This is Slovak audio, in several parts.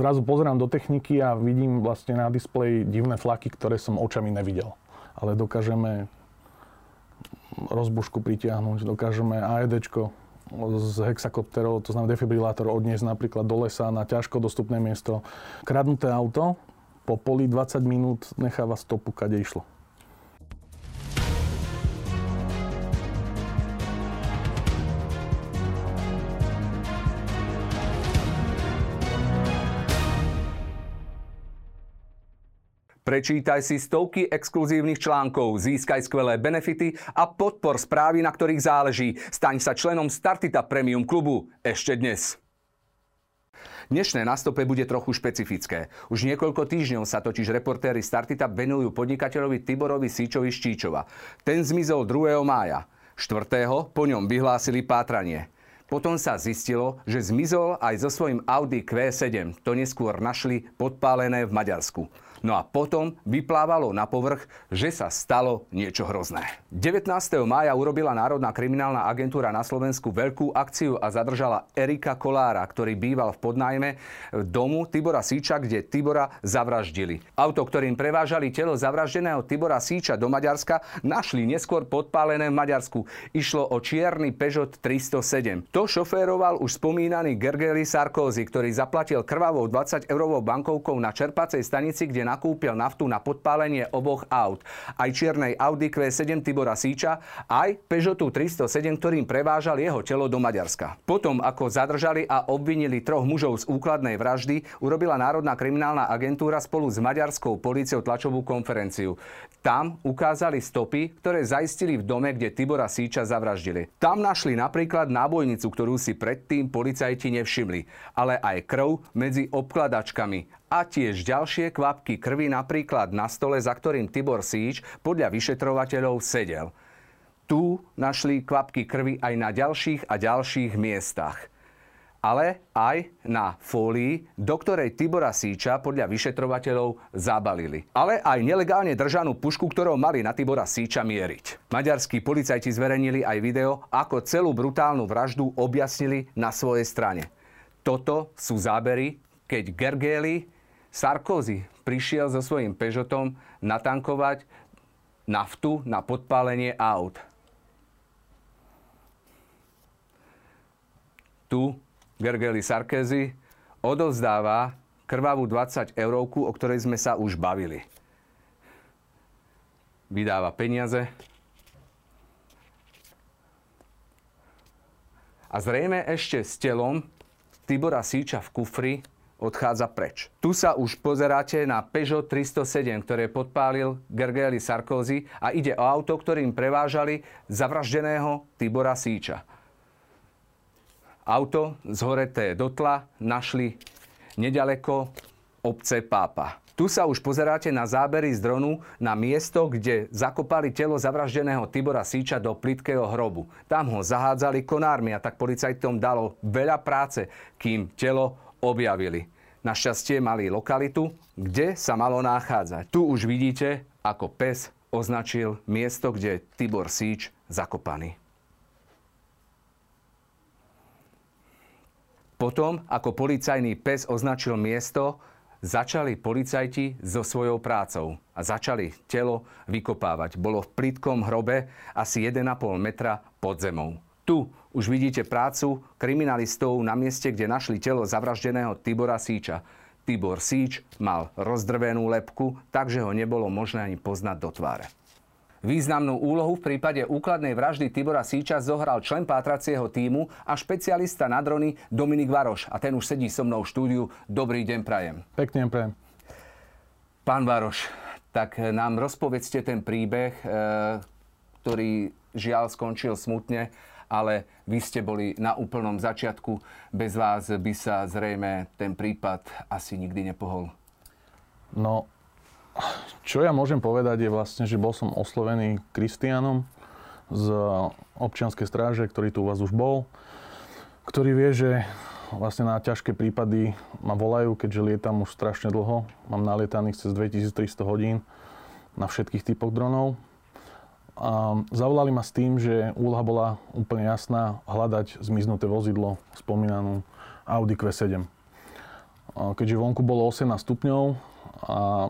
zrazu pozerám do techniky a vidím vlastne na displeji divné flaky, ktoré som očami nevidel. Ale dokážeme rozbušku pritiahnuť, dokážeme AED z hexakopterov, to znamená defibrilátor, odniesť napríklad do lesa na ťažko dostupné miesto. Kradnuté auto po poli 20 minút necháva stopu, kade išlo. Prečítaj si stovky exkluzívnych článkov, získaj skvelé benefity a podpor správy, na ktorých záleží. Staň sa členom Startita Premium klubu ešte dnes. Dnešné nastope bude trochu špecifické. Už niekoľko týždňov sa totiž reportéry Startita venujú podnikateľovi Tiborovi Síčovi Štíčova. Ten zmizol 2. mája. 4. po ňom vyhlásili pátranie. Potom sa zistilo, že zmizol aj so svojím Audi Q7. To neskôr našli podpálené v Maďarsku. No a potom vyplávalo na povrch, že sa stalo niečo hrozné. 19. mája urobila Národná kriminálna agentúra na Slovensku veľkú akciu a zadržala Erika Kolára, ktorý býval v podnájme domu Tibora Síča, kde Tibora zavraždili. Auto, ktorým prevážali telo zavraždeného Tibora Síča do Maďarska, našli neskôr podpálené v Maďarsku. Išlo o čierny Peugeot 307. To šoféroval už spomínaný Gergely Sarkozy, ktorý zaplatil krvavou 20 eurovou bankovkou na čerpacej stanici, kde nakúpil naftu na podpálenie oboch aut. Aj čiernej Audi Q7 Tibora Síča, aj Peugeotu 307, ktorým prevážal jeho telo do Maďarska. Potom, ako zadržali a obvinili troch mužov z úkladnej vraždy, urobila Národná kriminálna agentúra spolu s maďarskou políciou tlačovú konferenciu. Tam ukázali stopy, ktoré zaistili v dome, kde Tibora Síča zavraždili. Tam našli napríklad nábojnicu, ktorú si predtým policajti nevšimli, ale aj krv medzi obkladačkami a tiež ďalšie kvapky krvi napríklad na stole, za ktorým Tibor Síč podľa vyšetrovateľov sedel. Tu našli kvapky krvi aj na ďalších a ďalších miestach. Ale aj na fólii, do ktorej Tibora Síča podľa vyšetrovateľov zabalili. Ale aj nelegálne držanú pušku, ktorou mali na Tibora Síča mieriť. Maďarskí policajti zverejnili aj video, ako celú brutálnu vraždu objasnili na svojej strane. Toto sú zábery, keď Gergely Sarkozy prišiel so svojím Peugeotom natankovať naftu na podpálenie aut. Tu Gergely Sarkozy odozdáva krvavú 20 eurovku, o ktorej sme sa už bavili. Vydáva peniaze. A zrejme ešte s telom Tibora Síča v kufri odchádza preč. Tu sa už pozeráte na Peugeot 307, ktoré podpálil Gergely Sarkozy a ide o auto, ktorým prevážali zavraždeného Tibora Síča. Auto zhoreté dotla našli nedaleko obce Pápa. Tu sa už pozeráte na zábery z dronu na miesto, kde zakopali telo zavraždeného Tibora Síča do plitkého hrobu. Tam ho zahádzali konármi a tak policajtom dalo veľa práce, kým telo objavili. Našťastie mali lokalitu, kde sa malo nachádzať. Tu už vidíte, ako pes označil miesto, kde Tibor Síč zakopaný. Potom, ako policajný pes označil miesto, začali policajti so svojou prácou a začali telo vykopávať. Bolo v plitkom hrobe asi 1,5 metra pod zemou. Tu už vidíte prácu kriminalistov na mieste, kde našli telo zavraždeného Tibora Síča. Tibor Síč mal rozdrvenú lepku, takže ho nebolo možné ani poznať do tváre. Významnú úlohu v prípade úkladnej vraždy Tibora Síča zohral člen pátracieho týmu a špecialista na drony Dominik Varoš. A ten už sedí so mnou v štúdiu. Dobrý deň, prajem. Pekne prajem. Pán Varoš, tak nám rozpovedzte ten príbeh, eh, ktorý žiaľ skončil smutne ale vy ste boli na úplnom začiatku. Bez vás by sa zrejme ten prípad asi nikdy nepohol. No, čo ja môžem povedať je vlastne, že bol som oslovený Kristianom z občianskej stráže, ktorý tu u vás už bol, ktorý vie, že vlastne na ťažké prípady ma volajú, keďže lietam už strašne dlho. Mám nalietaných cez 2300 hodín na všetkých typoch dronov a zavolali ma s tým, že úloha bola úplne jasná hľadať zmiznuté vozidlo, spomínanú Audi Q7. keďže vonku bolo 18 stupňov a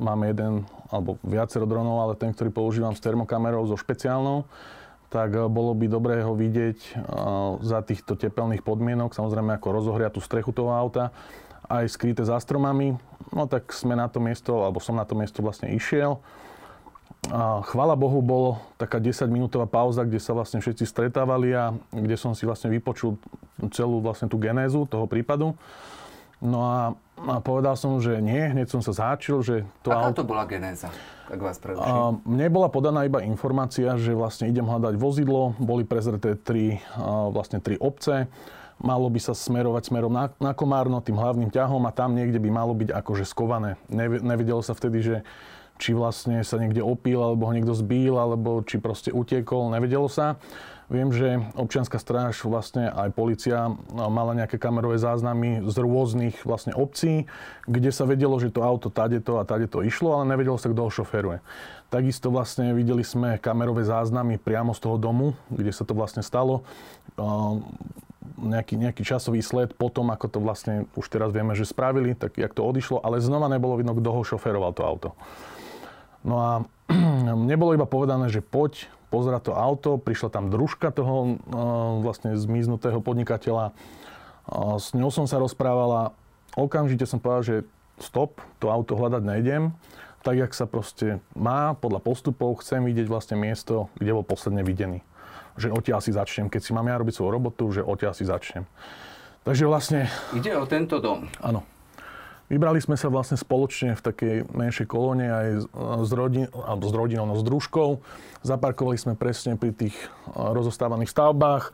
máme jeden alebo viacero dronov, ale ten, ktorý používam s termokamerou, so špeciálnou, tak bolo by dobré ho vidieť za týchto tepelných podmienok, samozrejme ako rozohriatú strechu toho auta, aj skryté za stromami. No tak sme na to miesto, alebo som na to miesto vlastne išiel. A chvala Bohu, bolo taká 10-minútová pauza, kde sa vlastne všetci stretávali a kde som si vlastne vypočul celú vlastne tú genézu toho prípadu. No a, a povedal som, že nie, hneď som sa záčil, že to Aká auto... to bola genéza, ak vás a, Mne bola podaná iba informácia, že vlastne idem hľadať vozidlo, boli prezreté tri, vlastne tri obce, malo by sa smerovať smerom na, na Komárno, tým hlavným ťahom a tam niekde by malo byť akože skované. Nevedelo sa vtedy, že či vlastne sa niekde opil, alebo ho niekto zbíl, alebo či proste utiekol, nevedelo sa. Viem, že občianská stráž, vlastne aj policia mala nejaké kamerové záznamy z rôznych vlastne obcí, kde sa vedelo, že to auto tadeto a tadeto išlo, ale nevedelo sa, kto ho šoferuje. Takisto vlastne videli sme kamerové záznamy priamo z toho domu, kde sa to vlastne stalo. Nejaký, nejaký časový sled potom, ako to vlastne už teraz vieme, že spravili, tak jak to odišlo, ale znova nebolo vidno, kto ho šoferoval to auto. No a mne bolo iba povedané, že poď pozerať to auto, prišla tam družka toho vlastne zmiznutého podnikateľa. S ňou som sa rozprávala, okamžite som povedal, že stop, to auto hľadať nejdem. Tak, jak sa proste má, podľa postupov, chcem vidieť vlastne miesto, kde bol posledne videný. Že odtiaľ si začnem. Keď si mám ja robiť svoju robotu, že odtiaľ si začnem. Takže vlastne... Ide o tento dom. Áno. Vybrali sme sa vlastne spoločne v takej menšej kolóne aj s, rodin, alebo s rodinou, no s družkou. Zaparkovali sme presne pri tých rozostávaných stavbách.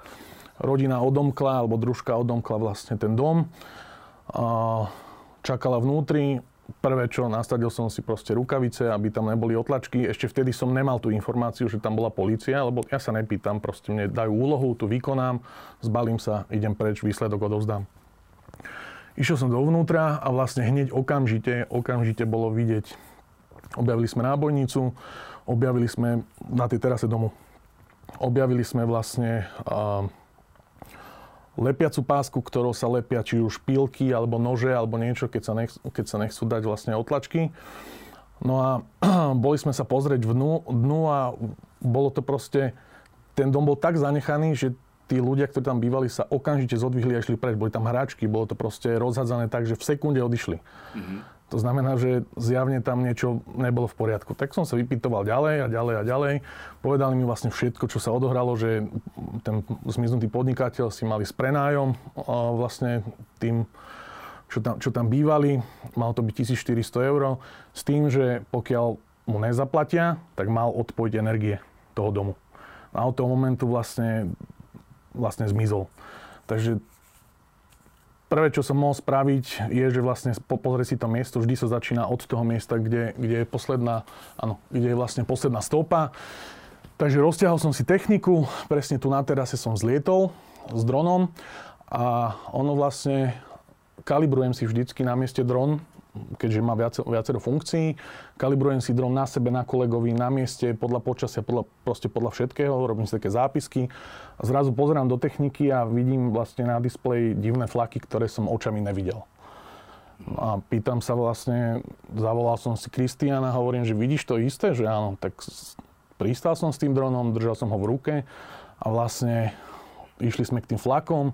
Rodina odomkla, alebo družka odomkla vlastne ten dom. Čakala vnútri. Prvé, čo nastavil som si proste rukavice, aby tam neboli otlačky. Ešte vtedy som nemal tú informáciu, že tam bola policia, lebo ja sa nepýtam, proste mne dajú úlohu, tu vykonám, zbalím sa, idem preč, výsledok odovzdám. Išiel som dovnútra a vlastne hneď okamžite, okamžite bolo vidieť. Objavili sme nábojnicu, objavili sme na tej terase domu, objavili sme vlastne uh, lepiacu pásku, ktorou sa lepia či už pilky, alebo nože, alebo niečo, keď sa, nech, keď sa nechcú dať vlastne otlačky. No a boli sme sa pozrieť v dnu, dnu a bolo to proste, ten dom bol tak zanechaný, že tí ľudia, ktorí tam bývali, sa okamžite zodvihli a išli preč. Boli tam hráčky, bolo to proste rozhadzané tak, že v sekunde odišli. Mm-hmm. To znamená, že zjavne tam niečo nebolo v poriadku. Tak som sa vypytoval ďalej a ďalej a ďalej. Povedali mi vlastne všetko, čo sa odohralo, že ten zmiznutý podnikateľ si mali s prenájom vlastne tým, čo tam, čo tam bývali. Malo to byť 1400 eur. S tým, že pokiaľ mu nezaplatia, tak mal odpojiť energie toho domu. A od toho momentu vlastne vlastne zmizol. Takže prvé, čo som mohol spraviť, je, že vlastne pozrieť si to miesto, vždy sa začína od toho miesta, kde, kde je posledná, áno, kde je vlastne posledná stopa. Takže rozťahol som si techniku, presne tu na terase som zlietol s dronom a ono vlastne kalibrujem si vždycky na mieste dron, keďže má viacero, viacero funkcií. Kalibrujem si dron na sebe, na kolegovi, na mieste, podľa počasia, podľa, proste podľa všetkého. Robím si také zápisky. Zrazu pozerám do techniky a vidím vlastne na displeji divné flaky, ktoré som očami nevidel. A pýtam sa vlastne, zavolal som si Kristiana, hovorím, že vidíš to isté, že áno, tak pristal som s tým dronom, držal som ho v ruke a vlastne išli sme k tým flakom.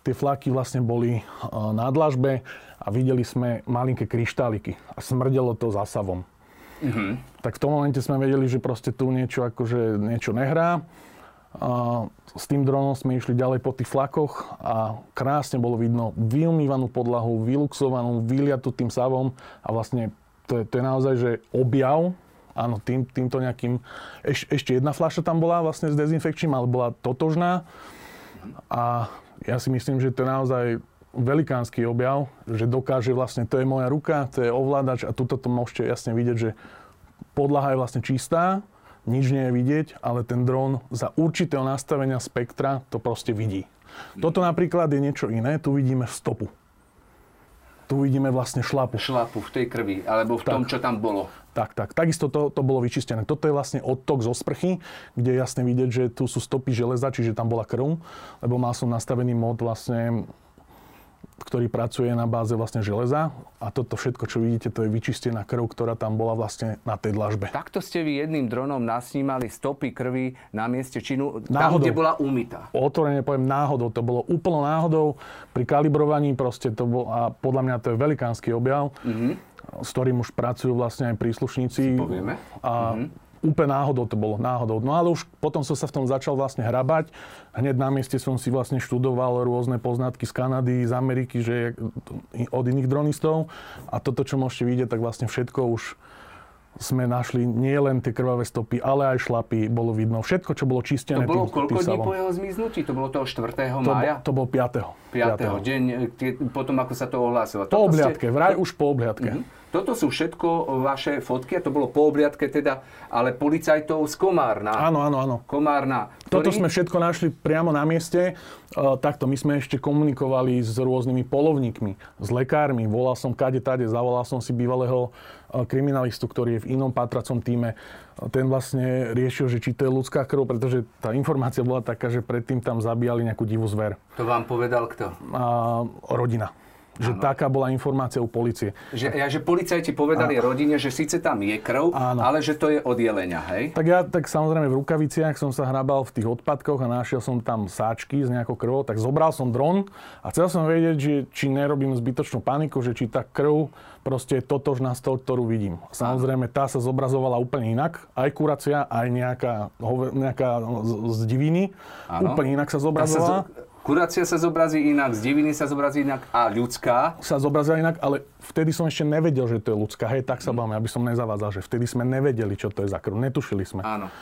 Tie flaky vlastne boli na dlažbe a videli sme malinké kryštáliky a smrdelo to zásavom. Mm-hmm. Tak v tom momente sme vedeli, že proste tu niečo akože niečo nehrá. A s tým dronom sme išli ďalej po tých flakoch a krásne bolo vidno vyumývanú podlahu, vyluxovanú, vyliatu tým savom a vlastne to je, to je naozaj, že objav, áno, tým, týmto nejakým... Eš, ešte jedna fľaša tam bola vlastne s dezinfekčným, ale bola totožná a ja si myslím, že to je naozaj velikánsky objav, že dokáže vlastne, to je moja ruka, to je ovládač a tuto to môžete jasne vidieť, že podlaha je vlastne čistá, nič nie je vidieť, ale ten dron za určitého nastavenia spektra to proste vidí. Toto napríklad je niečo iné, tu vidíme stopu. Tu vidíme vlastne šlapu. Šlapu v tej krvi, alebo v tak. tom, čo tam bolo. Tak, tak. Takisto to, to bolo vyčistené. Toto je vlastne odtok zo sprchy, kde je jasne vidieť, že tu sú stopy železa, čiže tam bola krv, lebo mal som nastavený mod vlastne ktorý pracuje na báze vlastne železa a toto všetko, čo vidíte, to je vyčistená krv, ktorá tam bola vlastne na tej dlažbe. Takto ste vy jedným dronom nasnímali stopy krvi na mieste činu, náhodou. tam, kde bola umytá. Otvorene poviem náhodou, to bolo úplne náhodou, pri kalibrovaní proste to bolo, a podľa mňa to je velikánsky objav, mm-hmm. S ktorým už pracujú vlastne aj príslušníci. Povieme. A mm-hmm úplne náhodou to bolo, náhodou. No ale už potom som sa v tom začal vlastne hrabať. Hneď na mieste som si vlastne študoval rôzne poznatky z Kanady, z Ameriky, že od iných dronistov. A toto, čo môžete vidieť, tak vlastne všetko už sme našli nie len tie krvavé stopy, ale aj šlapy, bolo vidno. Všetko, čo bolo čistené To bolo tým, koľko dní po jeho zmiznutí? To bolo toho 4. To, mája? To bol 5. 5. 5. deň, potom ako sa to ohlásilo. Po obliadke, ste... vraj už po obliadke. Uh-huh. Toto sú všetko vaše fotky, a to bolo po obliadke teda, ale policajtov z Komárna. Áno, áno, áno. Komárna. Ktorý... Toto sme všetko našli priamo na mieste. Uh, takto, my sme ešte komunikovali s rôznymi polovníkmi, s lekármi. Volal som kade tade, zavolal som si bývalého kriminalistu, ktorý je v inom patracom týme. Ten vlastne riešil, že či to je ľudská krv, pretože tá informácia bola taká, že predtým tam zabíjali nejakú divú zver. To vám povedal kto? Uh, rodina. Že ano. taká bola informácia u policie. Že, ja, že policajti povedali a... rodine, že síce tam je krv, ano. ale že to je od jelenia, hej? Tak ja tak samozrejme v rukaviciach som sa hrabal v tých odpadkoch a našiel som tam sáčky s nejakou krvou, tak zobral som dron a chcel som vedieť, že, či nerobím zbytočnú paniku, že či tá krv proste je totožná s tou, ktorú vidím. Samozrejme, tá sa zobrazovala úplne inak. Aj kuracia, aj nejaká, nejaká z diviny. Ano. Úplne inak sa zobrazovala. Sa zo Kurácia sa zobrazí inak, z diviny sa zobrazí inak a ľudská? Sa zobrazila inak, ale vtedy som ešte nevedel, že to je ľudská. Hej, tak sa bavíme, aby som nezavádzal, že vtedy sme nevedeli, čo to je za krv. Netušili sme. Áno.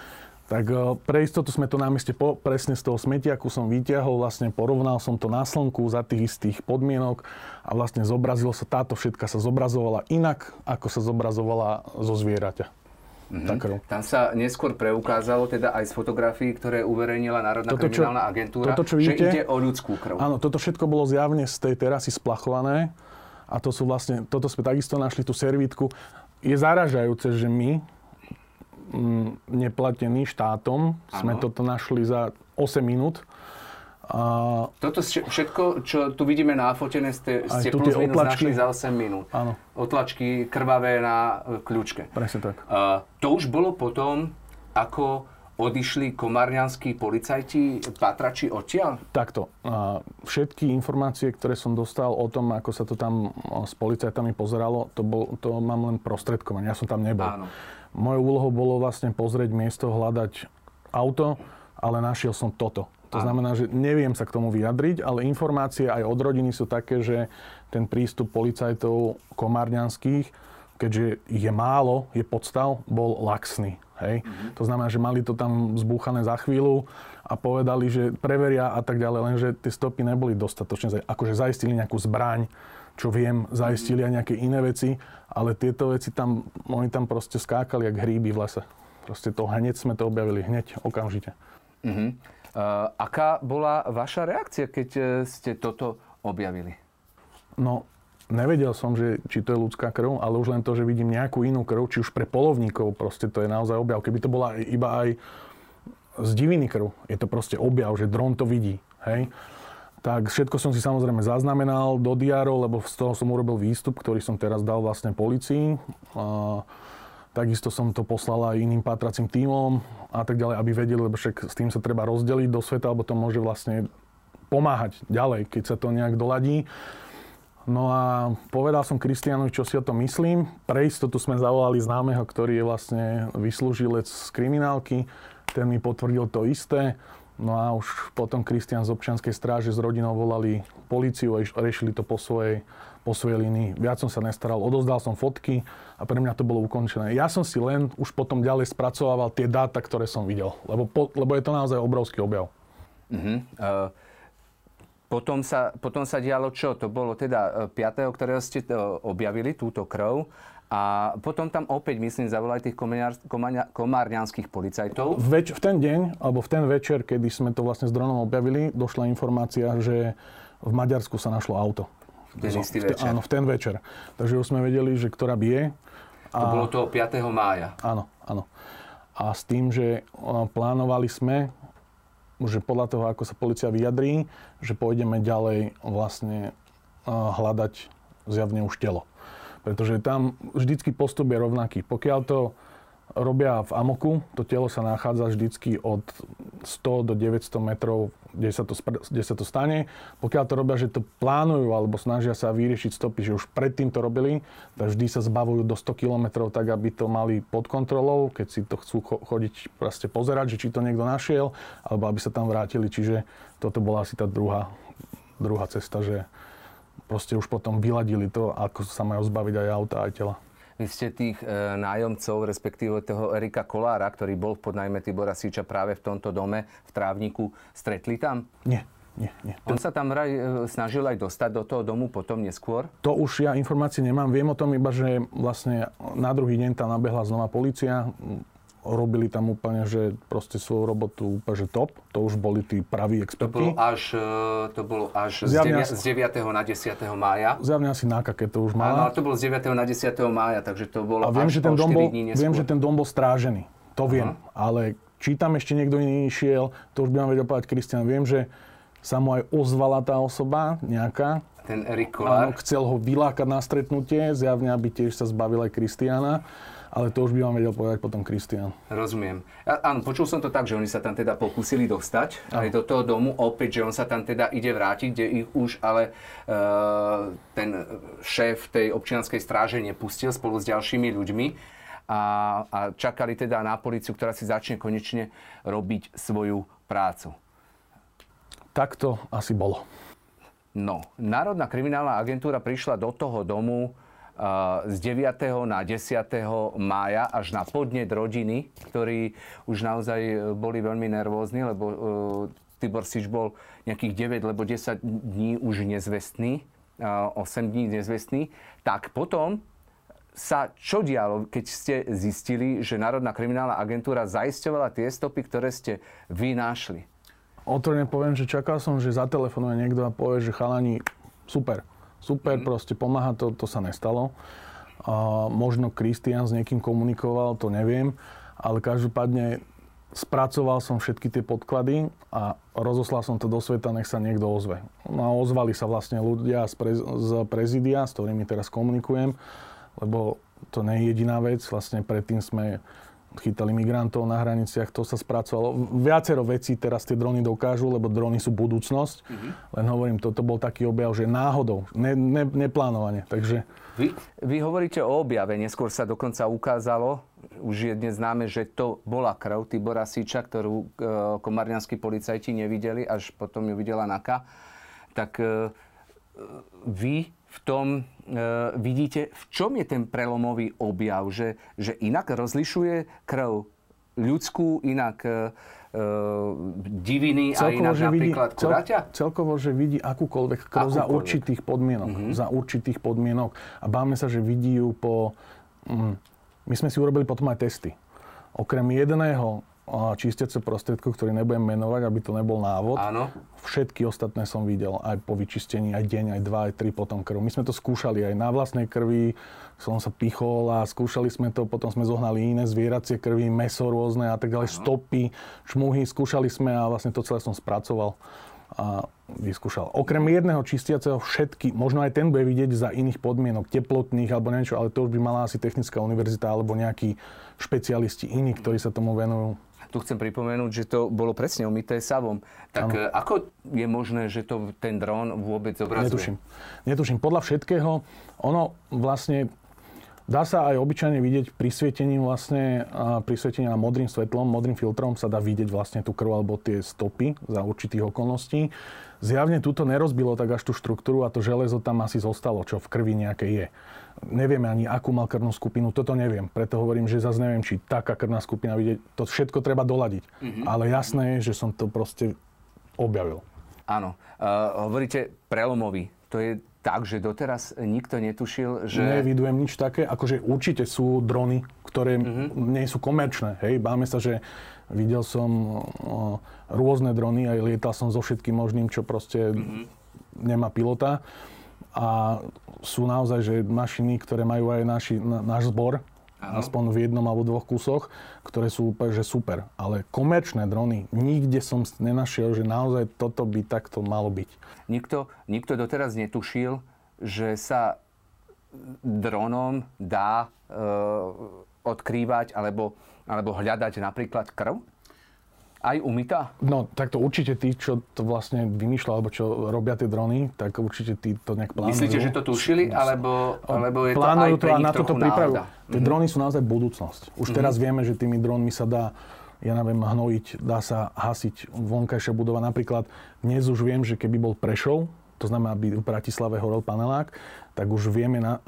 Tak e, pre istotu sme to na mieste po, presne z toho smetiaku som vyťahol, vlastne porovnal som to na slnku za tých istých podmienok a vlastne zobrazilo sa, táto všetka sa zobrazovala inak, ako sa zobrazovala zo zvieraťa. Mm-hmm. Tam sa neskôr preukázalo teda aj z fotografií, ktoré uverejnila Národná toto, čo, kriminálna agentúra, toto, čo vidíte, že ide o ľudskú krv. Áno, toto všetko bolo zjavne z tej terasy splachované a to sú vlastne, toto sme takisto našli tú servítku. Je zaražajúce, že my, m, mm, neplatení štátom, ano. sme toto našli za 8 minút a... Toto všetko, čo tu vidíme na fotené, ste, ste plus minus otlačky. našli za 8 minút. Áno. Otlačky krvavé na e, kľúčke. Presne tak. A, to už bolo potom, ako odišli komárňanskí policajti, patrači odtiaľ? Takto. Všetky informácie, ktoré som dostal o tom, ako sa to tam s policajtami pozeralo, to, bol, to mám len prostredkovanie. Ja som tam nebol. Áno. Mojou úlohou bolo vlastne pozrieť miesto, hľadať auto, ale našiel som toto. To znamená, že neviem sa k tomu vyjadriť, ale informácie aj od rodiny sú také, že ten prístup policajtov komárňanských, keďže je málo, je podstav, bol laxný. Hej? Mm-hmm. To znamená, že mali to tam zbúchané za chvíľu a povedali, že preveria a tak ďalej, lenže tie stopy neboli dostatočne, akože zaistili nejakú zbraň, čo viem, zaistili aj nejaké iné veci, ale tieto veci tam, oni tam proste skákali jak hríby v lese. Proste to hneď sme to objavili, hneď, okamžite. Mm-hmm. Eh, aká bola vaša reakcia, keď eh, ste toto objavili? No, nevedel som, že, či to je ľudská krv, ale už len to, že vidím nejakú inú krv, či už pre polovníkov, proste to je naozaj objav. Keby to bola iba aj z diviny krv, je to proste objav, že dron to vidí. Hej? Tak všetko som si samozrejme zaznamenal do diárov, lebo z toho som urobil výstup, ktorý som teraz dal vlastne policii. Uh, Takisto som to poslal aj iným pátracím tímom a tak ďalej, aby vedeli, lebo však s tým sa treba rozdeliť do sveta, alebo to môže vlastne pomáhať ďalej, keď sa to nejak doladí. No a povedal som Kristianovi, čo si o tom myslím. Pre istotu sme zavolali známeho, ktorý je vlastne vyslúžilec z kriminálky. Ten mi potvrdil to isté. No a už potom Kristian z občianskej stráže s rodinou volali policiu a riešili to po svojej po svojej línii. Viac som sa nestaral, odozdal som fotky a pre mňa to bolo ukončené. Ja som si len už potom ďalej spracovával tie dáta, ktoré som videl, lebo, po, lebo je to naozaj obrovský objav. Uh-huh. Uh, potom, sa, potom sa dialo čo? To bolo teda 5. E, ktorého ste to objavili, túto krv. A potom tam opäť, myslím, zavolali tých komárňanských policajtov. Več, v ten deň, alebo v ten večer, kedy sme to vlastne s dronom objavili, došla informácia, že v Maďarsku sa našlo auto. Ten no, istý večer. Áno, v ten večer. Takže už sme vedeli, že ktorá bije. A... To bolo to 5. mája. Áno, áno. A s tým, že plánovali sme, že podľa toho, ako sa policia vyjadrí, že pôjdeme ďalej vlastne hľadať zjavne už telo. Pretože tam vždycky postup je rovnaký. Pokiaľ to robia v amoku, to telo sa nachádza vždycky od 100 do 900 metrov, kde sa, to, kde sa to stane. Pokiaľ to robia, že to plánujú alebo snažia sa vyriešiť stopy, že už predtým to robili, tak vždy sa zbavujú do 100 km tak, aby to mali pod kontrolou, keď si to chcú chodiť proste pozerať, že či to niekto našiel, alebo aby sa tam vrátili. Čiže toto bola asi tá druhá, druhá cesta, že proste už potom vyladili to, ako sa majú zbaviť aj auta, aj tela. Vy ste tých e, nájomcov, respektíve toho Erika Kolára, ktorý bol v podnajme Tibora Siča práve v tomto dome, v Trávniku, stretli tam? Nie. Nie, nie. On sa tam raj, e, snažil aj dostať do toho domu potom neskôr? To už ja informácie nemám. Viem o tom iba, že vlastne na druhý deň tam nabehla znova policia robili tam úplne, že proste svoju robotu úplne, že top. To už boli tí praví experti. To bolo až, e, to bolo až z, 9, z 9. na 10. mája. Zjavne asi náka, keď to už mala. Áno, to bolo z 9. na 10. mája, takže to bolo A viem, až že ten dom bol, Viem, že ten dom bol strážený. To viem. Uh-huh. Ale či tam ešte niekto iný išiel, to už by vám vedel povedať Kristian. Viem, že sa mu aj ozvala tá osoba nejaká. Ten Erik Kolár. Áno, chcel ho vylákať na stretnutie, zjavne, aby tiež sa zbavil aj Kristiana ale to už by vám vedel povedať potom Kristian. Rozumiem. A, áno, počul som to tak, že oni sa tam teda pokúsili dostať aj do toho domu, opäť, že on sa tam teda ide vrátiť, kde ich už ale e, ten šéf tej občianskej stráže nepustil spolu s ďalšími ľuďmi a, a čakali teda na policiu, ktorá si začne konečne robiť svoju prácu. Tak to asi bolo. No, Národná kriminálna agentúra prišla do toho domu z 9. na 10. mája až na podnet rodiny, ktorí už naozaj e, boli veľmi nervózni, lebo uh, Tibor Sič bol nejakých 9, lebo 10 dní už nezvestný, uh, 8 dní nezvestný, tak potom sa čo dialo, keď ste zistili, že Národná kriminálna agentúra zaisťovala tie stopy, ktoré ste vy našli? Otvorene poviem, že čakal som, že zatelefonuje niekto a povie, že chalani, super, super, mm. proste pomáha, to, to sa nestalo. A možno Kristian s niekým komunikoval, to neviem, ale každopádne spracoval som všetky tie podklady a rozoslal som to do sveta, nech sa niekto ozve. No a ozvali sa vlastne ľudia z, prez, z prezidia, s ktorými teraz komunikujem, lebo to nie je jediná vec. Vlastne predtým sme chytali migrantov na hraniciach, to sa spracovalo. Viacero vecí teraz tie drony dokážu, lebo drony sú budúcnosť. Mm-hmm. Len hovorím, toto bol taký objav, že náhodou, ne, ne, neplánovane. Takže... Vy, vy hovoríte o objave, neskôr sa dokonca ukázalo, už je dnes známe, že to bola krv Tibora Siča, ktorú e, komarňanskí policajti nevideli, až potom ju videla Naka. Tak e, vy v tom e, vidíte, v čom je ten prelomový objav, že, že inak rozlišuje krv ľudskú, inak e, e diviny celkovo, a inak napríklad vidí, kuraťa? Cel, celkovo, že vidí akúkoľvek krv za určitých podmienok. Mm-hmm. Za určitých podmienok. A báme sa, že vidí ju po... Mm, my sme si urobili potom aj testy. Okrem jedného čistiace prostriedku, ktorý nebudem menovať, aby to nebol návod. Áno. Všetky ostatné som videl aj po vyčistení, aj deň, aj dva, aj tri potom krv. My sme to skúšali aj na vlastnej krvi, som sa pichol a skúšali sme to, potom sme zohnali iné zvieracie krvi, meso rôzne a tak ďalej, stopy, šmuhy, skúšali sme a vlastne to celé som spracoval a vyskúšal. Okrem jedného čistiaceho všetky, možno aj ten bude vidieť za iných podmienok, teplotných alebo niečo, ale to už by mala asi technická univerzita alebo nejakí špecialisti iní, ktorí sa tomu venujú tu chcem pripomenúť, že to bolo presne umité savom. Tak ano. ako je možné, že to ten dron vôbec zobrazuje? Netuším. Netuším. Podľa všetkého, ono vlastne Dá sa aj obyčajne vidieť pri svietení vlastne, pri svietení na modrým svetlom, modrým filtrom sa dá vidieť vlastne tú krv alebo tie stopy za určitých okolností. Zjavne túto nerozbilo tak až tú štruktúru a to železo tam asi zostalo, čo v krvi nejaké je. Nevieme ani, akú mal krvnú skupinu, toto neviem. Preto hovorím, že zase neviem, či taká krvná skupina vidieť. To všetko treba doladiť. Mm-hmm. Ale jasné je, že som to proste objavil. Áno. Uh, hovoríte prelomový. To je tak, že doteraz nikto netušil, že... Nevidujem nič také. Akože určite sú drony, ktoré mm-hmm. nie sú komerčné. Hej, báme sa, že videl som o, rôzne drony, aj lietal som so všetkým možným, čo proste mm-hmm. nemá pilota. A sú naozaj, že mašiny, ktoré majú aj naši, na, náš zbor, Ano. aspoň v jednom alebo dvoch kusoch, ktoré sú úplne, že super. Ale komerčné drony, nikde som nenašiel, že naozaj toto by takto malo byť. Nikto, nikto doteraz netušil, že sa dronom dá e, odkrývať alebo, alebo hľadať napríklad krv? Aj umytá? No, tak to určite tí, čo to vlastne vymýšľa, alebo čo robia tie drony, tak určite tí to nejak plánujú. Myslíte, že to tušili, alebo, alebo je plánujú to aj pre to a na toto trochu pripravujú. Tie drony sú naozaj budúcnosť. Už teraz vieme, že tými dronmi sa dá ja neviem, hnojiť, dá sa hasiť vonkajšia budova. Napríklad dnes už viem, že keby bol Prešov, to znamená, aby v Bratislave horel panelák, tak už vieme na,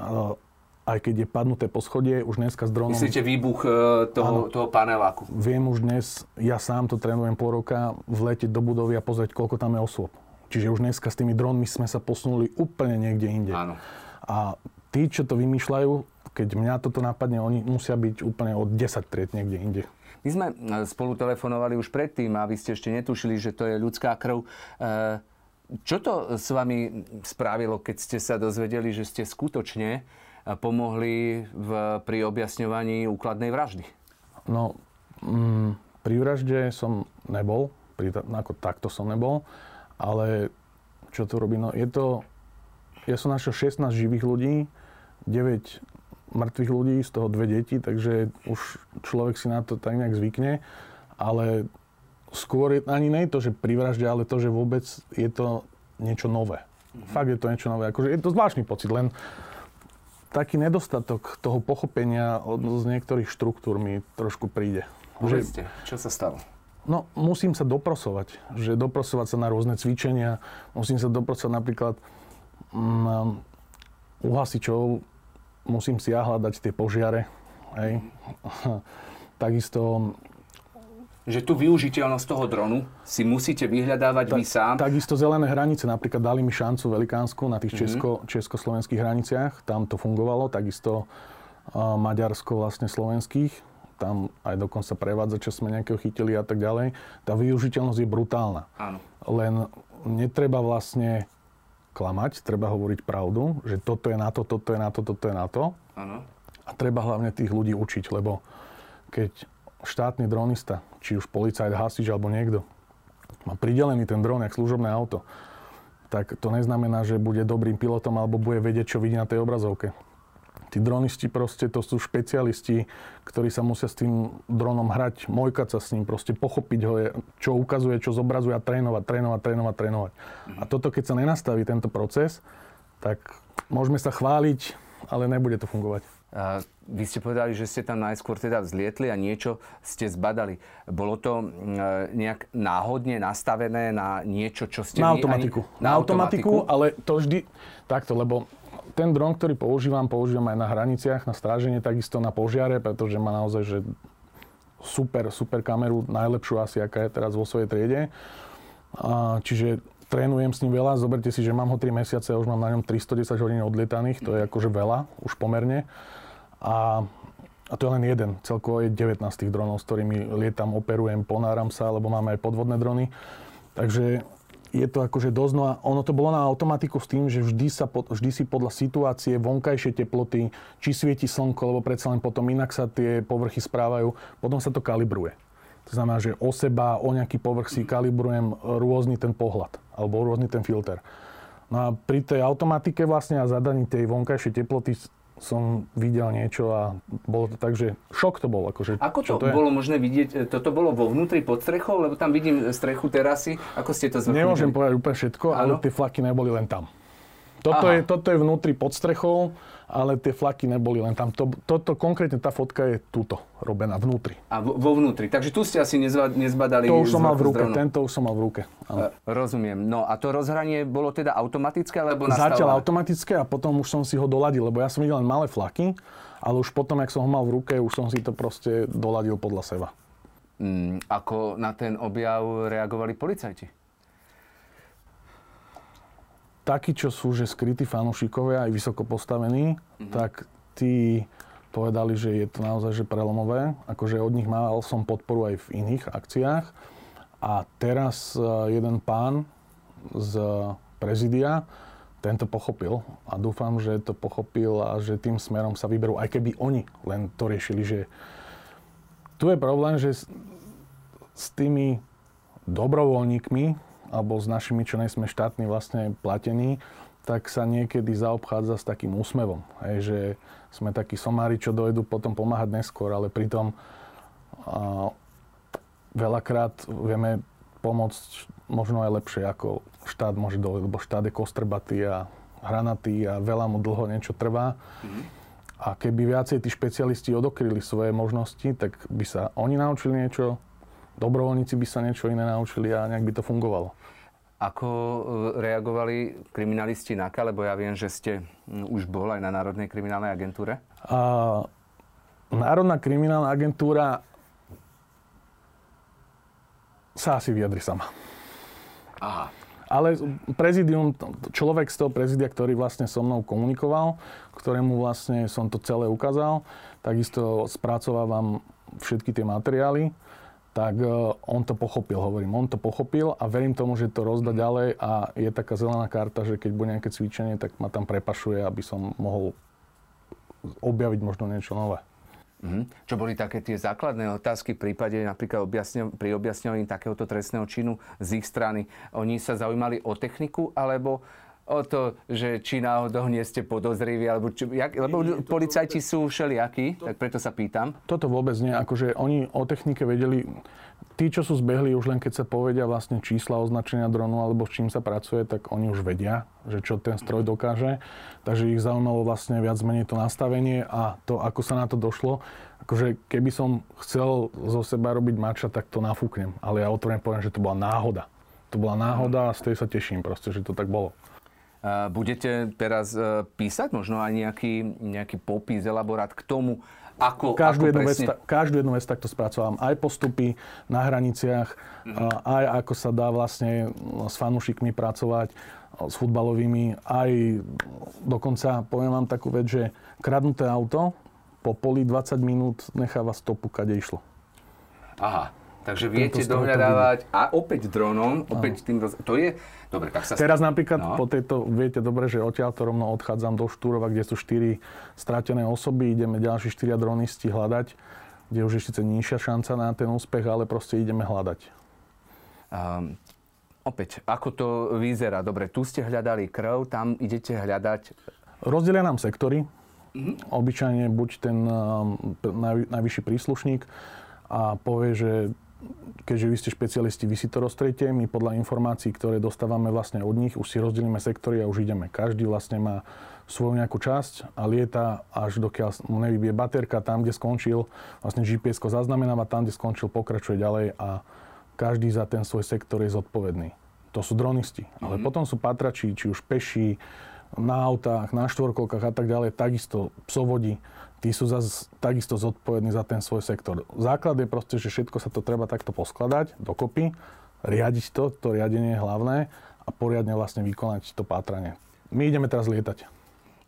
aj keď je padnuté poschodie, už dneska s dronom... Myslíte výbuch e, toho, toho paneláku? Viem už dnes, ja sám to trénujem pol roka, vletieť do budovy a pozrieť, koľko tam je osôb. Čiže už dneska s tými dronmi sme sa posunuli úplne niekde inde. Áno. A tí, čo to vymýšľajú, keď mňa toto napadne, oni musia byť úplne od 10 tried niekde inde. My sme e, spolu telefonovali už predtým a vy ste ešte netušili, že to je ľudská krv. E, Čo to s vami spravilo, keď ste sa dozvedeli, že ste skutočne pomohli v, pri objasňovaní úkladnej vraždy? No, mm, pri vražde som nebol, pri, ako takto som nebol, ale čo to robí? No, je to, ja som našiel 16 živých ľudí, 9 mŕtvych ľudí, z toho dve deti, takže už človek si na to tak nejak zvykne, ale skôr ani nie je to, že pri vražde, ale to, že vôbec je to niečo nové. Fakt je to niečo nové. Akože je to zvláštny pocit, len taký nedostatok toho pochopenia od, z niektorých štruktúr mi trošku príde. Povedzte, čo sa stalo? no, musím sa doprosovať. Že doprosovať sa na rôzne cvičenia. Musím sa doprosovať napríklad mm, u hasičov. Musím si ja hľadať tie požiare. Hej. Takisto Že tú využiteľnosť toho dronu si musíte vyhľadávať vy sám. Takisto zelené hranice, napríklad dali mi šancu velikánsku na tých česko, československých hraniciach, tam to fungovalo, takisto uh, Maďarsko vlastne slovenských, tam aj dokonca prevádzača sme nejakého chytili a tak ďalej. Tá využiteľnosť je brutálna. Áno. Len netreba vlastne klamať, treba hovoriť pravdu, že toto je na to, toto je na to, toto je na to. Áno. A treba hlavne tých ľudí učiť, lebo keď štátny dronista, či už policajt, hasič alebo niekto, má pridelený ten dron, jak služobné auto, tak to neznamená, že bude dobrým pilotom alebo bude vedieť, čo vidí na tej obrazovke. Tí dronisti proste, to sú špecialisti, ktorí sa musia s tým dronom hrať, mojkať sa s ním, proste pochopiť ho, čo ukazuje, čo zobrazuje a trénovať, trénovať, trénovať, trénovať. A toto, keď sa nenastaví tento proces, tak môžeme sa chváliť, ale nebude to fungovať. Vy ste povedali, že ste tam najskôr teda vzlietli a niečo ste zbadali. Bolo to mm, nejak náhodne nastavené na niečo, čo ste Na automatiku. Ani... Na automatiku, ale to vždy takto, lebo ten dron, ktorý používam, používam aj na hraniciach, na stráženie, takisto na požiare, pretože má naozaj že super, super kameru, najlepšiu asi, aká je teraz vo svojej triede. Čiže trénujem s ním veľa, zoberte si, že mám ho 3 mesiace a už mám na ňom 310 hodín odlietaných, to je akože veľa, už pomerne. A, a to je len jeden, celkovo je 19 tých dronov, s ktorými lietam, operujem, ponáram sa, lebo máme aj podvodné drony. Takže je to akože dosť, no a ono to bolo na automatiku s tým, že vždy, sa pod, vždy si podľa situácie, vonkajšie teploty, či svieti slnko, lebo predsa len potom inak sa tie povrchy správajú, potom sa to kalibruje. To znamená, že o seba, o nejaký povrch si kalibrujem rôzny ten pohľad, alebo rôzny ten filter. No a pri tej automatike vlastne a zadaní tej vonkajšej teploty som videl niečo a bolo to tak, že šok to bol. Akože, Ako čo to, je? bolo možné vidieť? Toto bolo vo vnútri pod strechou? Lebo tam vidím strechu terasy. Ako ste to zvrchu Nemôžem povedať úplne všetko, ale Áno. tie flaky neboli len tam. Toto Aha. je, toto je vnútri pod strechou, ale tie flaky neboli len tam. To, toto, konkrétne tá fotka je túto, robená vnútri. A vo, vo vnútri. Takže tu ste asi nezva, nezbadali To už som mal v ruke, dronu. tento už som mal v ruke. Áno. E, Rozumiem. No a to rozhranie bolo teda automatické, alebo Zatiaľ nastavené? automatické a potom už som si ho doladil, lebo ja som videl len malé flaky, ale už potom, jak som ho mal v ruke, už som si to proste doladil podľa seba. Mm, ako na ten objav reagovali policajti? Takí, čo sú že skrytí fanúšikovia, aj vysoko postavení, tak tí povedali, že je to naozaj že prelomové. Akože od nich mal som podporu aj v iných akciách. A teraz e, jeden pán z prezidia, tento pochopil a dúfam, že to pochopil a že tým smerom sa vyberú, aj keby oni len to riešili, že tu je problém, že s, s tými dobrovoľníkmi alebo s našimi, čo nejsme štátni vlastne platení, tak sa niekedy zaobchádza s takým úsmevom. Hej, že sme takí somári, čo dojdú potom pomáhať neskôr, ale pritom a, veľakrát vieme pomôcť možno aj lepšie, ako štát môže dole, lebo štát je kostrbatý a hranatý a veľa mu dlho niečo trvá. Mm-hmm. A keby viacej tí špecialisti odokryli svoje možnosti, tak by sa oni naučili niečo, dobrovoľníci by sa niečo iné naučili a nejak by to fungovalo. Ako e, reagovali kriminalisti NAKA? Lebo ja viem, že ste už bol aj na Národnej kriminálnej agentúre. A, Národná kriminálna agentúra sa asi vyjadri sama. Aha. Ale prezidium, človek z toho prezidia, ktorý vlastne so mnou komunikoval, ktorému vlastne som to celé ukázal, takisto spracovávam všetky tie materiály, tak e, on to pochopil, hovorím, on to pochopil a verím tomu, že to rozda ďalej a je taká zelená karta, že keď bude nejaké cvičenie, tak ma tam prepašuje, aby som mohol objaviť možno niečo nové. Mm. Čo boli také tie základné otázky v prípade napríklad objasňo, pri objasňovaní takéhoto trestného činu z ich strany? Oni sa zaujímali o techniku alebo o to, že či náhodou nie ste podozriví, alebo či, jak, lebo nie, policajti sú všelijakí, to, tak preto sa pýtam. Toto vôbec nie, akože oni o technike vedeli, tí, čo sú zbehli, už len keď sa povedia vlastne čísla označenia dronu alebo s čím sa pracuje, tak oni už vedia, že čo ten stroj dokáže. Takže ich zaujímalo vlastne viac menej to nastavenie a to, ako sa na to došlo. Akože keby som chcel zo seba robiť mača, tak to nafúknem. Ale ja otvorene poviem, že to bola náhoda. To bola náhoda a z tej sa teším proste, že to tak bolo. Budete teraz e, písať možno aj nejaký, nejaký popis, elaborát k tomu, ako, každú, ako jednu presne... vec, každú jednu vec takto spracovám. Aj postupy na hraniciach, mm-hmm. aj ako sa dá vlastne s fanúšikmi pracovať, s futbalovými, aj dokonca poviem vám takú vec, že kradnuté auto po poli 20 minút necháva stopu, kade išlo. Aha, takže viete dohľadávať a opäť dronom, opäť tým... To je Dobre, tak sa... Teraz napríklad no. po tejto, viete dobre, že odtiaľ to rovno odchádzam do Štúrova, kde sú štyri stratené osoby, ideme ďalší štyria dronisti hľadať, kde už je síce nižšia šanca na ten úspech, ale proste ideme hľadať. Um, opäť, ako to vyzerá? Dobre, tu ste hľadali krv, tam idete hľadať... Rozdelia nám sektory. Mm-hmm. Obyčajne buď ten um, najvyšší príslušník a povie, že keďže vy ste špecialisti, vy si to roztriete, my podľa informácií, ktoré dostávame vlastne od nich, už si rozdelíme sektory a už ideme. Každý vlastne má svoju nejakú časť a lieta až dokiaľ mu nevybie baterka, tam, kde skončil, vlastne gps zaznamenáva, tam, kde skončil, pokračuje ďalej a každý za ten svoj sektor je zodpovedný. To sú dronisti. Mm-hmm. Ale mhm. potom sú patrači, či už peší, na autách, na štvorkolkách a tak ďalej, takisto psovodi tí sú zase takisto zodpovední za ten svoj sektor. Základ je proste, že všetko sa to treba takto poskladať dokopy, riadiť to, to riadenie je hlavné a poriadne vlastne vykonať to pátranie. My ideme teraz lietať.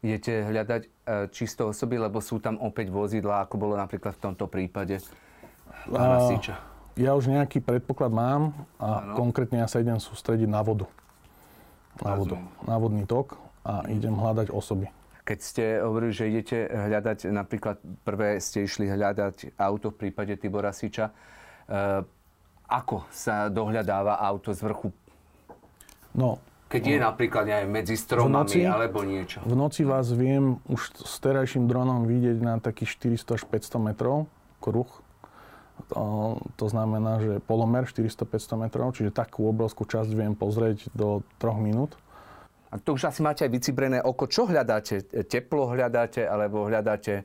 Idete hľadať e, čisto osoby, lebo sú tam opäť vozidlá, ako bolo napríklad v tomto prípade pána Siča. Ja už nejaký predpoklad mám a ano. konkrétne ja sa idem sústrediť na vodu. Na vodu. Na vodný tok a idem hľadať osoby. Keď ste hovorili, že idete hľadať, napríklad prvé ste išli hľadať auto v prípade Tibora Siča, e, ako sa dohľadáva auto z vrchu? No, keď je no. napríklad aj medzi stromami noci, alebo niečo. V noci vás viem už s terajším dronom vidieť na takých 400 až 500 metrov kruh. To, to znamená, že polomer 400-500 metrov, čiže takú obrovskú časť viem pozrieť do 3 minút. A to už asi máte aj vycibrené oko. Čo hľadáte? Teplo hľadáte alebo hľadáte...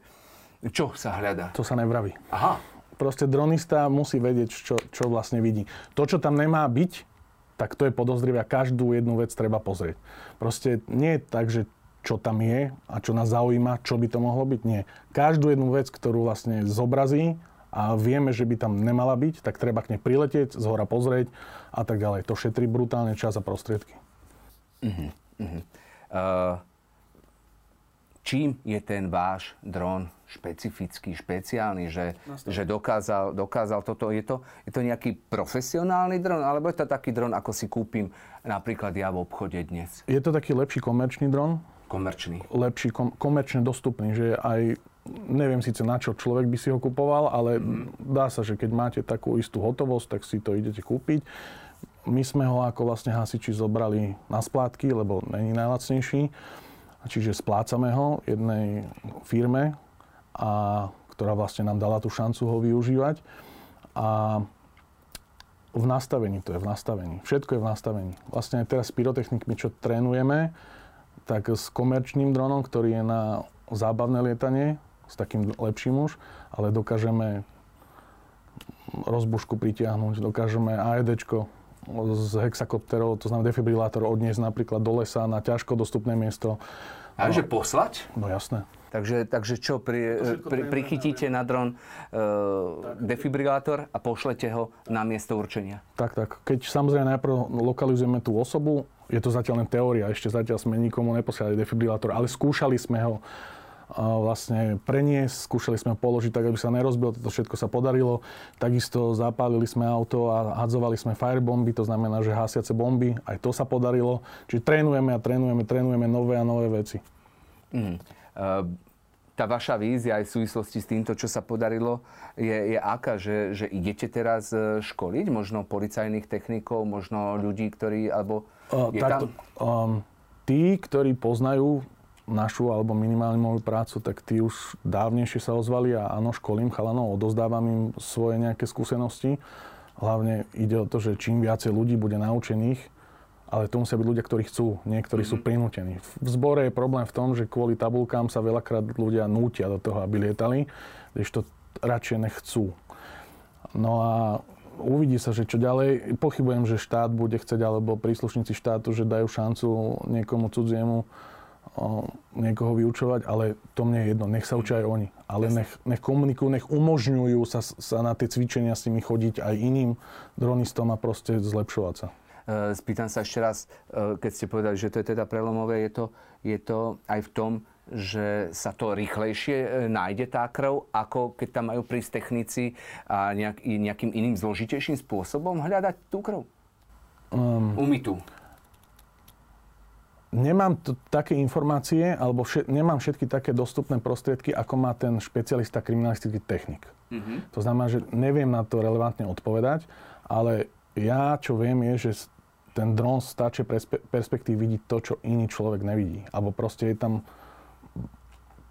Čo sa hľadá? To sa nevraví. Aha. Proste dronista musí vedieť, čo, čo vlastne vidí. To, čo tam nemá byť, tak to je podozrivé a každú jednu vec treba pozrieť. Proste nie je tak, že čo tam je a čo nás zaujíma, čo by to mohlo byť. Nie. Každú jednu vec, ktorú vlastne zobrazí a vieme, že by tam nemala byť, tak treba k nej priletieť, z hora pozrieť a tak ďalej. To šetrí brutálne čas a prostriedky. Uh-huh. Uh-huh. Uh, čím je ten váš dron špecifický, špeciálny, že, že dokázal, dokázal toto? Je to, je to nejaký profesionálny dron, alebo je to taký dron, ako si kúpim napríklad ja v obchode dnes? Je to taký lepší komerčný dron. Komerčný. Lepší, kom, komerčne dostupný, že aj neviem síce na čo človek by si ho kupoval, ale mm. dá sa, že keď máte takú istú hotovosť, tak si to idete kúpiť my sme ho ako vlastne hasiči zobrali na splátky, lebo není najlacnejší. Čiže splácame ho jednej firme, a, ktorá vlastne nám dala tú šancu ho využívať. A v nastavení to je, v nastavení. Všetko je v nastavení. Vlastne aj teraz s pyrotechnikmi, čo trénujeme, tak s komerčným dronom, ktorý je na zábavné lietanie, s takým lepším už, ale dokážeme rozbušku pritiahnuť, dokážeme AEDčko z hexakopterov, to znamená defibrilátor, odniesť napríklad do lesa na ťažko dostupné miesto. A že poslať? No jasné. Takže, takže čo, pri, pri, prichytíte na dron e, defibrilátor a pošlete ho na miesto určenia? Tak, tak. Keď samozrejme najprv lokalizujeme tú osobu, je to zatiaľ len teória, ešte zatiaľ sme nikomu neposielali defibrilátor, ale skúšali sme ho vlastne preniesť, skúšali sme položiť tak, aby sa nerozbil, toto všetko sa podarilo. Takisto zapálili sme auto a hadzovali sme firebomby, to znamená, že hasiace bomby, aj to sa podarilo. Čiže trénujeme a trénujeme, trénujeme nové a nové veci. Mm. Uh, tá vaša vízia aj v súvislosti s týmto, čo sa podarilo, je, je aká, že, že idete teraz e, školiť možno policajných technikov, možno ľudí, ktorí, alebo uh, je takto, tam... Um, tí, ktorí poznajú našu alebo minimálne moju prácu, tak tí už dávnejšie sa ozvali a áno, školím chalanov, odozdávam im svoje nejaké skúsenosti. Hlavne ide o to, že čím viacej ľudí bude naučených, ale to musia byť ľudia, ktorí chcú, niektorí mm-hmm. sú mhm. prinútení. V zbore je problém v tom, že kvôli tabulkám sa veľakrát ľudia nútia do toho, aby lietali, když to radšej nechcú. No a uvidí sa, že čo ďalej. Pochybujem, že štát bude chcieť, alebo príslušníci štátu, že dajú šancu niekomu cudziemu niekoho vyučovať, ale to mne je jedno, nech sa učia aj oni. Ale nech, nech komunikujú, nech umožňujú sa, sa na tie cvičenia s nimi chodiť aj iným dronistom a proste zlepšovať sa. E, spýtam sa ešte raz, e, keď ste povedali, že to je teda prelomové, je to, je to aj v tom, že sa to rýchlejšie e, nájde tá krv, ako keď tam majú prísť technici a nejak, nejakým iným zložitejším spôsobom hľadať tú krv? Um, Umytú nemám t- také informácie, alebo všet, nemám všetky také dostupné prostriedky, ako má ten špecialista kriminalistický technik. Mm-hmm. To znamená, že neviem na to relevantne odpovedať, ale ja, čo viem, je, že ten dron stačí perspe- perspektív vidieť to, čo iný človek nevidí. Alebo proste je tam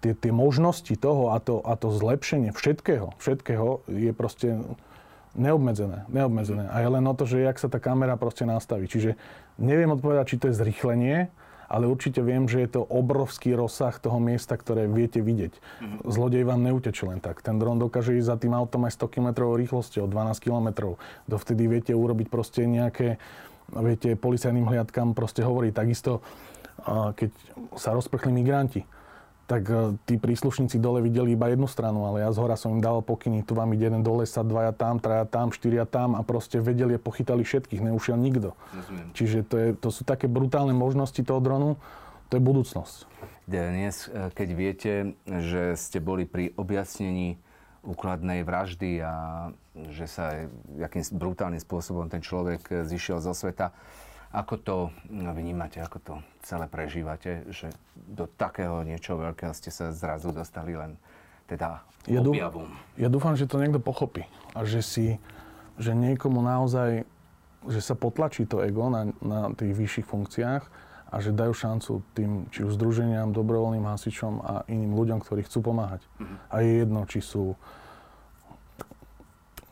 tie, tie možnosti toho a to, a to zlepšenie všetkého, všetkého je proste neobmedzené, neobmedzené. A je len o to, že jak sa tá kamera proste nastaví. Čiže neviem odpovedať, či to je zrychlenie, ale určite viem, že je to obrovský rozsah toho miesta, ktoré viete vidieť. Mm-hmm. Zlodej vám neutečie len tak. Ten dron dokáže ísť za tým autom aj 100 km rýchlosťou, 12 km. Dovtedy viete urobiť proste nejaké, viete, policajným hliadkam proste hovorí. Takisto, keď sa rozprchli migranti, tak e, tí príslušníci dole videli iba jednu stranu, ale ja z hora som im dal pokyny, tu vám ide jeden do lesa, dvaja tam, traja tam, štyria tam a proste vedeli a pochytali všetkých, neušiel nikto. Rozumiem. Čiže to, je, to sú také brutálne možnosti toho dronu, to je budúcnosť. Dnes, e, keď viete, že ste boli pri objasnení úkladnej vraždy a že sa jakým brutálnym spôsobom ten človek zišiel zo sveta, ako to vnímate, ako to celé prežívate, že do takého niečo veľkého ste sa zrazu dostali len teda ja objavom? Ja dúfam, že to niekto pochopí a že si, že niekomu naozaj, že sa potlačí to ego na, na tých vyšších funkciách a že dajú šancu tým, či už združeniam, dobrovoľným hasičom a iným ľuďom, ktorí chcú pomáhať. Mm-hmm. A je jedno, či sú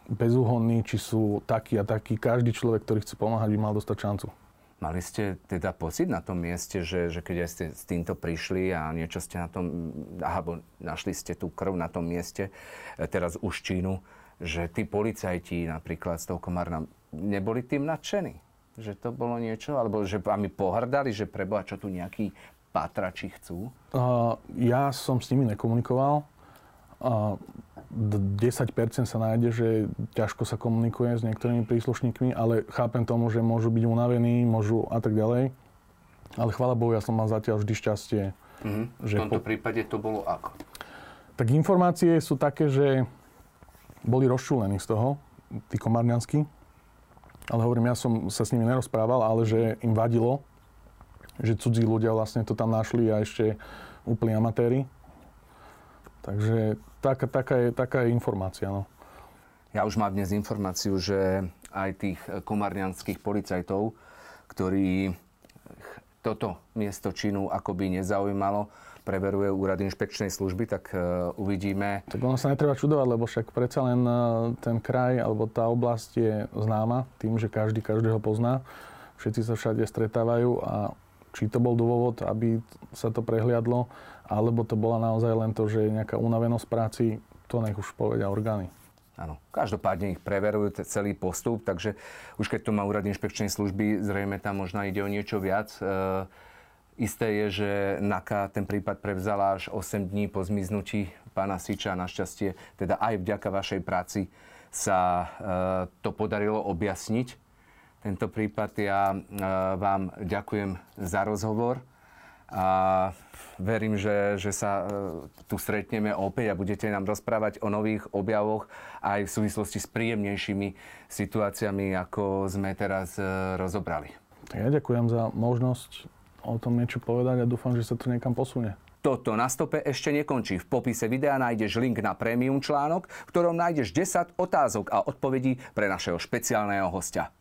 bezúhonní, či sú takí a takí. Každý človek, ktorý chce pomáhať, by mal dostať šancu. Mali ste teda pocit na tom mieste, že, že keď ste s týmto prišli a niečo ste na tom, alebo našli ste tú krv na tom mieste, e, teraz už Čínu, že tí policajti napríklad z toho Komárna neboli tým nadšení? Že to bolo niečo? Alebo že vami pohrdali, že preboha, čo tu nejakí pátrači chcú? Uh, ja som s nimi nekomunikoval. Uh, 10% sa nájde, že ťažko sa komunikuje s niektorými príslušníkmi, ale chápem tomu, že môžu byť unavení, môžu a tak ďalej. Ale chvála Bohu, ja som mal zatiaľ vždy šťastie. Mm-hmm. Že v tomto po... prípade to bolo ako? Tak informácie sú také, že boli rozčúlení z toho, tí komárňanskí. Ale hovorím, ja som sa s nimi nerozprával, ale že im vadilo, že cudzí ľudia vlastne to tam našli a ešte úplní amatéri. Takže taká, taká, je, taká je informácia. No. Ja už mám dnes informáciu, že aj tých komarnianských policajtov, ktorí toto miesto činu akoby nezaujímalo, preveruje úrad inšpekčnej služby, tak uh, uvidíme. Tak ono sa netreba čudovať, lebo však predsa len uh, ten kraj alebo tá oblasť je známa tým, že každý každého pozná. Všetci sa všade stretávajú a či to bol dôvod, aby sa to prehliadlo, alebo to bola naozaj len to, že je nejaká unavenosť práci, to nech už povedia orgány. Áno, každopádne ich preverujú celý postup, takže už keď to má úrad inšpekčnej služby, zrejme tam možno ide o niečo viac. E, isté je, že NAKA ten prípad prevzala až 8 dní po zmiznutí pána Siča. Našťastie, teda aj vďaka vašej práci sa e, to podarilo objasniť. Tento prípad ja e, vám ďakujem za rozhovor a verím, že, že sa e, tu stretneme opäť a budete nám rozprávať o nových objavoch aj v súvislosti s príjemnejšími situáciami, ako sme teraz e, rozobrali. Ja ďakujem za možnosť o tom niečo povedať a dúfam, že sa to niekam posunie. Toto na stope ešte nekončí. V popise videa nájdeš link na prémium článok, v ktorom nájdeš 10 otázok a odpovedí pre našeho špeciálneho hostia.